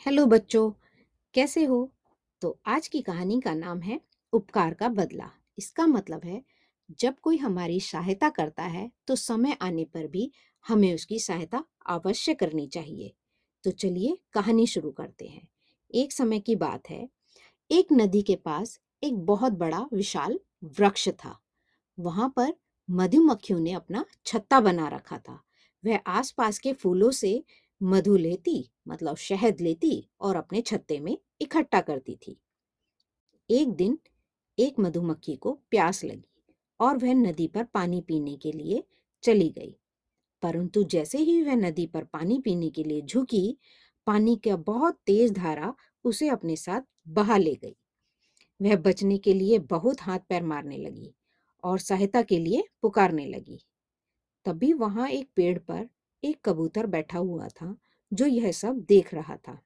Hello बच्चों, कैसे हो? तो आज की कहानी का नाम है उपकार का बदला। इसका मतलब है, जब कोई हमारी सहायता करता है तो समय आने पर भी हमें उसकी सहायता अवश्य करनी चाहिए। तो चलिए कहानी शुरू करते हैं। एक समय की बात है, एक नदी के पास एक बहुत बड़ा, विशाल वृक्ष था। वहाँ पर मधुमक्खियों ने अपना छत्ता बना रखा था। वह आसपास के फूलों से मधु लेती मतलब शहद लेती और अपने छत्ते में इकट्ठा करती थी। एक दिन एक मधुमक्खी को प्यास लगी और वह नदी पर पानी पीने के लिए चली गई। परंतु जैसे ही वह नदी पर पानी पीने के लिए झुकी, पानी का बहुत तेज धारा उसे अपने साथ बहा ले गई। वह बचने के लिए बहुत हाथ पैर मारने लगी और सहायता के लिए पुकारने लगी। तभी वहाँ एक पेड़ पर एक कबूतर बैठा हुआ था, जो यह सब देख रहा था।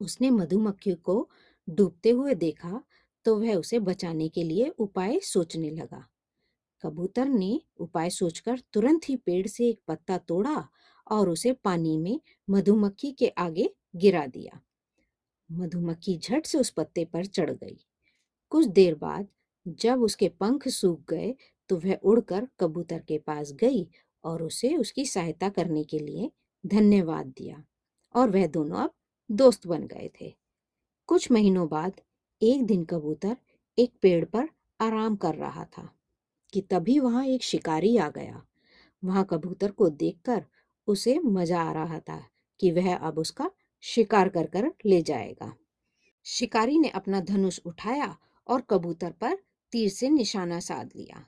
उसने मधुमक्खी को डूबते हुए देखा तो वह उसे बचाने के लिए उपाय सोचने लगा। कबूतर ने उपाय सोचकर तुरंत ही पेड़ से एक पत्ता तोड़ा और उसे पानी में मधुमक्खी के आगे गिरा दिया। मधुमक्खी झट से उस पत्ते पर चढ़ गई। कुछ देर बाद जब उसके पंख सूख गए तो वह उड़कर कबूतर के पास गई और उसे उसकी सहायता करने के लिए धन्यवाद दिया। और वह दोनों अब दोस्त बन गए थे। कुछ महीनों बाद एक दिन कबूतर एक पेड़ पर आराम कर रहा था कि तभी वहाँ एक शिकारी आ गया। वहाँ कबूतर को देखकर उसे मज़ा आ रहा था कि वह अब उसका शिकार कर कर ले जाएगा। शिकारी ने अपना धनुष उठाया और कबूतर पर तीर से निशाना साध लिया।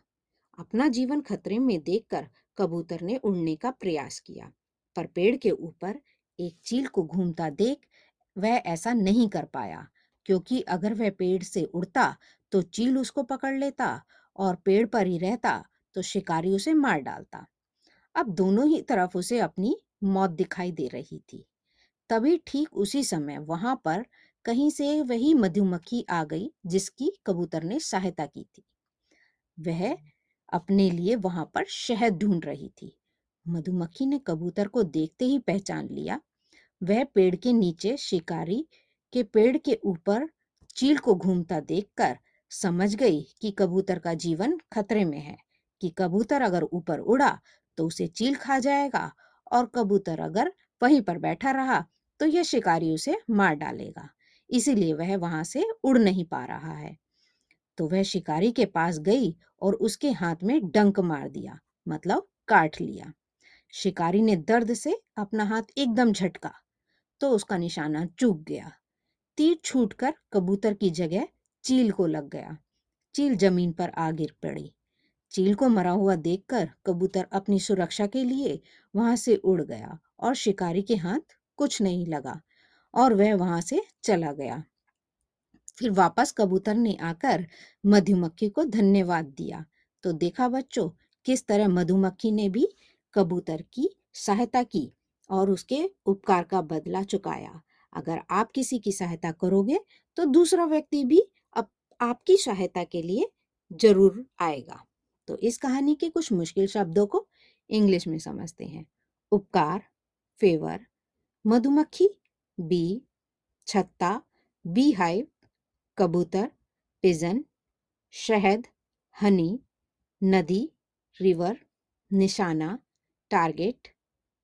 अपना जीवन खतरे में देखकर कबूतर ने उड़ने का प्रयास किया, पर पेड़ के ऊपर एक चील को घूमता देख वह ऐसा नहीं कर पाया, क्योंकि अगर वह पेड़ से उड़ता तो चील उसको पकड़ लेता और पेड़ पर ही रहता तो शिकारी उसे मार डालता। अब दोनों ही तरफ़ उसे अपनी मौत दिखाई दे रही थी। तभी ठीक उसी समय वहाँ पर कहीं से वही मधुमक्खी आ गई जिसकी कबूतर ने सहायता की थी। वह अपने लिए वहाँ पर शहद ढूंढ रही थी। मधुमक्खी ने कबूतर को देखते ही पहचान लिया। वह पेड़ के नीचे शिकारी के पेड़ के ऊपर चील को घूमता देखकर समझ गई कि कबूतर का जीवन खतरे में है कि कबूतर अगर ऊपर उड़ा तो उसे चील खा जाएगा और कबूतर अगर वहीं पर बैठा रहा तो यह शिकारी उसे मार डालेगा। इसीलिए वह वहाँ से उड़ नहीं पा रहा है। तो वह शिकारी के पास गई और उसके हाथ में डंक मार दिया मतलब काट लिया। शिकारी ने दर्द से अपना हाथ एकदम झटका तो उसका निशाना चूक गया। तीर छूटकर कबूतर की जगह चील को लग गया। चील ज़मीन पर आ गिर पड़ी। चील को मरा हुआ देखकर कबूतर अपनी सुरक्षा के लिए वहाँ से उड़ गया और शिकारी के हाथ कुछ नहीं लगा और वह वहाँ से चला गया। फिर वापस कबूतर ने आकर मधुमक्खी को धन्यवाद दिया। तो देखा बच्चों, किस तरह मधुमक्खी ने भी कबूतर की सहायता की और उसके उपकार का बदला चुकाया। अगर आप किसी की सहायता करोगे तो दूसरा व्यक्ति भी अब आपकी सहायता के लिए ज़रूर आएगा। तो इस कहानी के कुछ मुश्किल शब्दों को इंग्लिश में समझते हैं। उपकार, फेवर, मधुमक्खी, बी, छत्ता बी हाइव कबूतर, पिजन, शहद, हनी, नदी, रिवर, निशाना, टारगेट,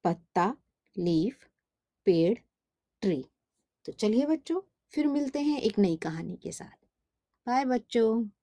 पत्ता, लीफ, पेड़, ट्री। तो चलिए बच्चों, फिर मिलते हैं एक नई कहानी के साथ। बाय बच्चों।